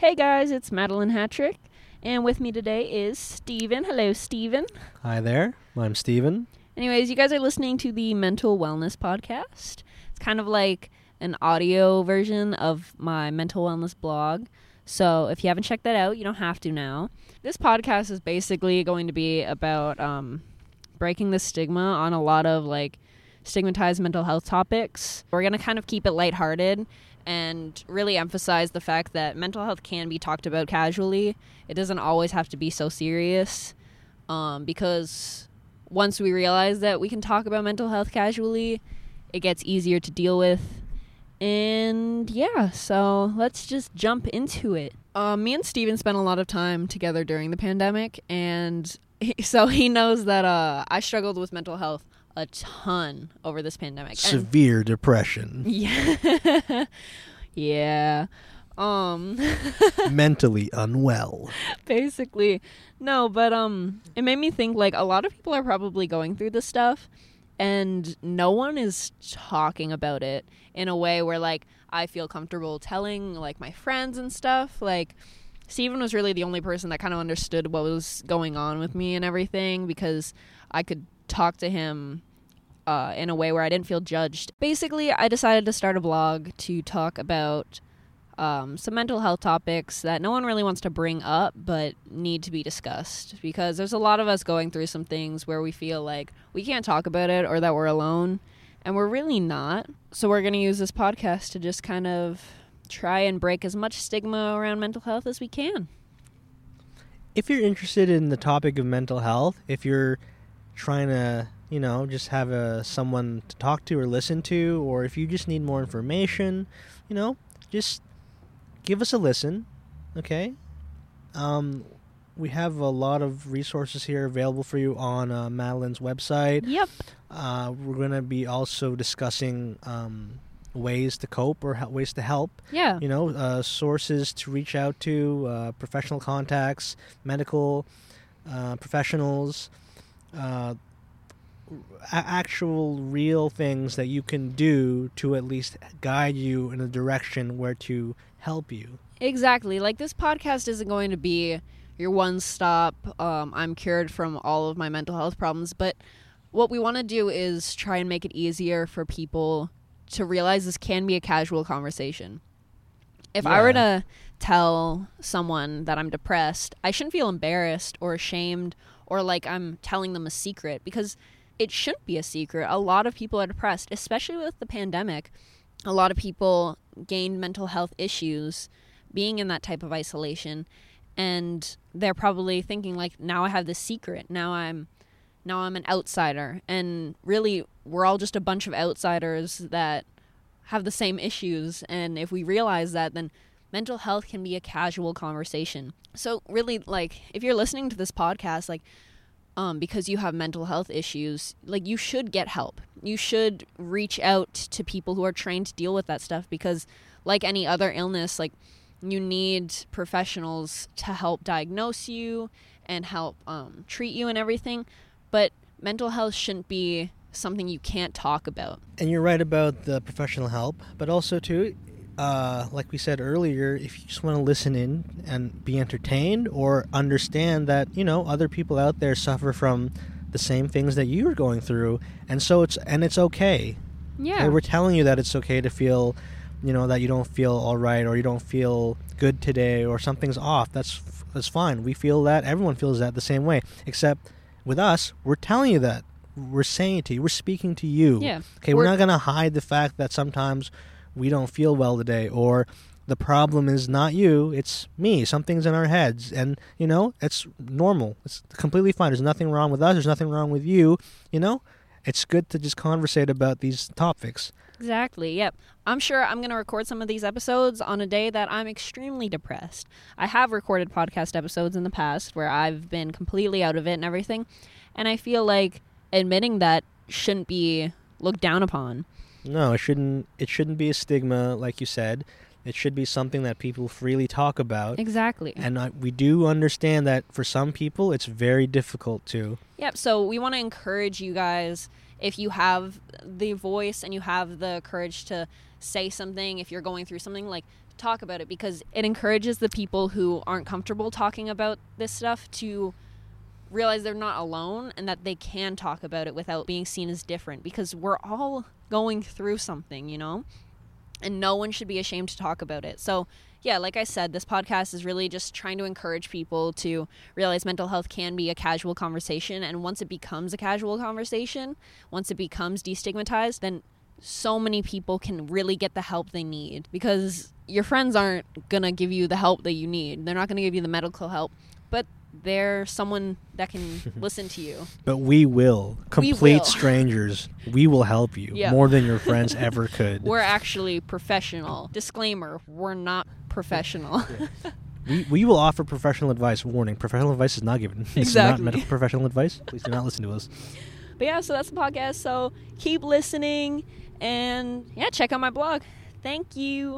Hey guys, it's Madeline Hattrick, and with me today is Steven. Hello, Steven. Hi there. I'm Steven. Anyways, you guys are listening to the Mental Wellness Podcast. It's kind of like an audio version of my mental wellness blog. So if you haven't checked that out, you don't have to now. This podcast is basically going to be about um, breaking the stigma on a lot of like stigmatized mental health topics. We're going to kind of keep it lighthearted and really emphasize the fact that mental health can be talked about casually. It doesn't always have to be so serious um, because once we realize that we can talk about mental health casually, it gets easier to deal with. And yeah, so let's just jump into it. Um, me and Steven spent a lot of time together during the pandemic, and he, so he knows that uh, I struggled with mental health a ton over this pandemic. And- Severe depression. yeah. yeah. Um Mentally unwell. basically no, but um it made me think like a lot of people are probably going through this stuff and no one is talking about it in a way where like I feel comfortable telling like my friends and stuff. Like Steven was really the only person that kind of understood what was going on with me and everything because I could talk to him uh, in a way where I didn't feel judged. Basically, I decided to start a blog to talk about um, some mental health topics that no one really wants to bring up but need to be discussed because there's a lot of us going through some things where we feel like we can't talk about it or that we're alone and we're really not. So we're going to use this podcast to just kind of try and break as much stigma around mental health as we can. If you're interested in the topic of mental health, if you're trying to, you know, just have a someone to talk to or listen to, or if you just need more information, you know, just give us a listen, okay? Um, we have a lot of resources here available for you on uh, Madeline's website. Yep. Uh, we're going to be also discussing um, ways to cope or ways to help. Yeah. You know, uh, sources to reach out to, uh, professional contacts, medical uh, professionals, uh, actual real things that you can do to at least guide you in a direction where to help you. Exactly. Like this podcast isn't going to be your one stop. Um, I'm cured from all of my mental health problems, but what we want to do is try and make it easier for people to realize this can be a casual conversation. If I were to tell someone that I'm depressed, I shouldn't feel embarrassed or ashamed or like I'm telling them a secret because it shouldn't be a secret. A lot of people are depressed, especially with the pandemic. A lot of people gained mental health issues being in that type of isolation and they're probably thinking like now I have this secret. Now I'm now I'm an outsider and really we're all just a bunch of outsiders that have the same issues and if we realize that then mental health can be a casual conversation. So really like if you're listening to this podcast like um, because you have mental health issues, like you should get help. You should reach out to people who are trained to deal with that stuff because, like any other illness, like you need professionals to help diagnose you and help um, treat you and everything. But mental health shouldn't be something you can't talk about. And you're right about the professional help, but also too, uh, like we said earlier, if you just want to listen in and be entertained or understand that you know other people out there suffer from the same things that you're going through, and so it's and it's okay. Yeah. Okay, we're telling you that it's okay to feel, you know, that you don't feel all right or you don't feel good today or something's off. That's that's fine. We feel that. Everyone feels that the same way. Except with us, we're telling you that. We're saying it to you. We're speaking to you. Yeah. Okay, we're, We're- not going to hide the fact that sometimes we don't feel well today or the problem is not you, it's me. Something's in our heads and, you know, it's normal. It's completely fine. There's nothing wrong with us. There's nothing wrong with you, you know? It's good to just conversate about these topics. Exactly. Yep. I'm sure I'm going to record some of these episodes on a day that I'm extremely depressed. I have recorded podcast episodes in the past where I've been completely out of it and everything, and I feel like admitting that shouldn't be looked down upon. No, it shouldn't it shouldn't be a stigma like you said. It should be something that people freely talk about. Exactly. And I, we do understand that for some people it's very difficult to. Yep. So we want to encourage you guys if you have the voice and you have the courage to say something, if you're going through something, like talk about it because it encourages the people who aren't comfortable talking about this stuff to realize they're not alone and that they can talk about it without being seen as different because we're all going through something, you know? And no one should be ashamed to talk about it. So, yeah, like I said, this podcast is really just trying to encourage people to realize mental health can be a casual conversation. And once it becomes a casual conversation, once it becomes destigmatized, then so many people can really get the help they need because your friends aren't going to give you the help that you need. They're not going to give you the medical help, they're someone that can listen to you. But we will. We Complete will. strangers. We will help you Yeah. more than your friends ever could. We're actually professional. Disclaimer, we're not professional. We, we will offer professional advice. Warning: professional advice is not given. This is not medical professional advice. Please do not listen to us. But yeah, so that's the podcast. So keep listening and yeah, check out my blog. Thank you.